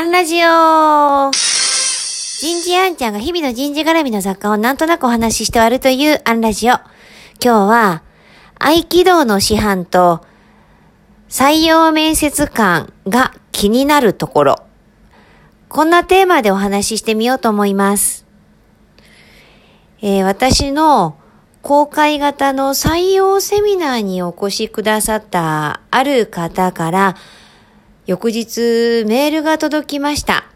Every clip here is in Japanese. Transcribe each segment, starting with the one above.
アンラジオ人事アンちゃんが日々の人事絡みの雑貨をなんとなくお話しして終わるというアンラジオ。今日は、合気道の師範と採用面接官が気になるところ。こんなテーマでお話ししてみようと思います。えー、私の公開型の採用セミナーにお越しくださったある方から翌日メールが届きました。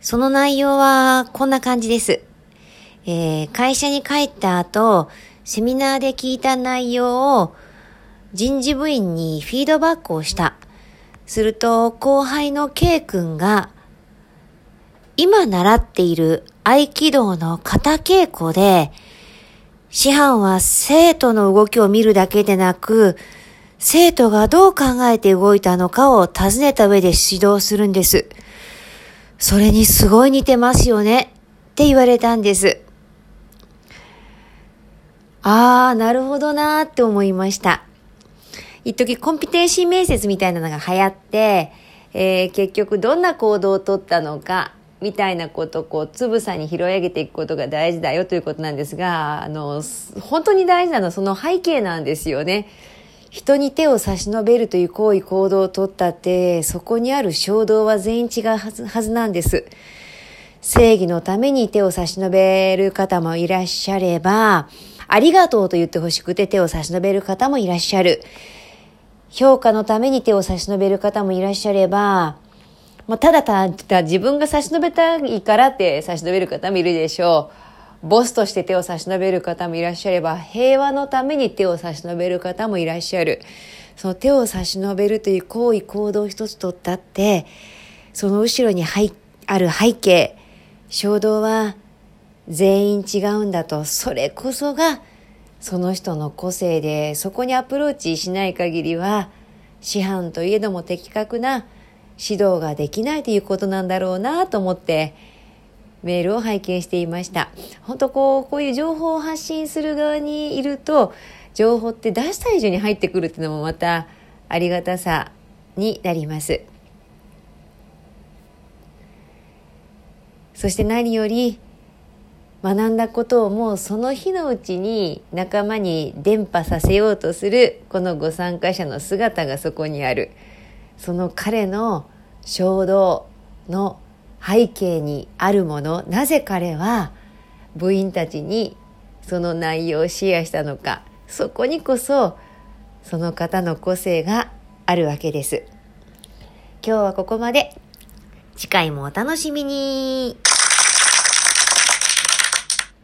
その内容はこんな感じです。えー、会社に帰った後、セミナーで聞いた内容を人事部員にフィードバックをした。すると後輩の K 君が今習っている合気道の型稽古で師範は生徒の動きを見るだけでなく生徒がどう考えて動いたのかを尋ねた上で指導するんです。それにすごい似てますよねって言われたんです。ああ、なるほどなーって思いました。一時コンピテーシー面接みたいなのが流行って、えー、結局どんな行動をとったのか、みたいなことをこうつぶさに拾い上げていくことが大事だよということなんですが、あの、本当に大事なのはその背景なんですよね。人に手を差し伸べるという行為行動をとったって、そこにある衝動は全員違うはずはずなんです。正義のために手を差し伸べる方もいらっしゃれば、ありがとうと言ってほしくて手を差し伸べる方もいらっしゃる。評価のために手を差し伸べる方もいらっしゃれば、もうただただ自分が差し伸べたいからって差し伸べる方もいるでしょう。ボスとして手を差し伸べる方もいらっしゃれば、平和のために手を差し伸べる方もいらっしゃる。その手を差し伸べるという行為行動一つとったって、その後ろにある背景、衝動は全員違うんだと、それこそがその人の個性で、そこにアプローチしない限りは、師範といえども的確な指導ができないということなんだろうなと思って、メールを拝見していました。本当こう、こういう情報を発信する側にいると、情報って出した以上に入ってくるっていうのもまたありがたさになります。そして何より学んだことをもうその日のうちに仲間に伝播させようとするこのご参加者の姿がそこにある。その彼の衝動の背景にあるものなぜ彼は部員たちにその内容をシェアしたのかそこにこそその方の個性があるわけです。今日はここまで。次回もお楽しみに。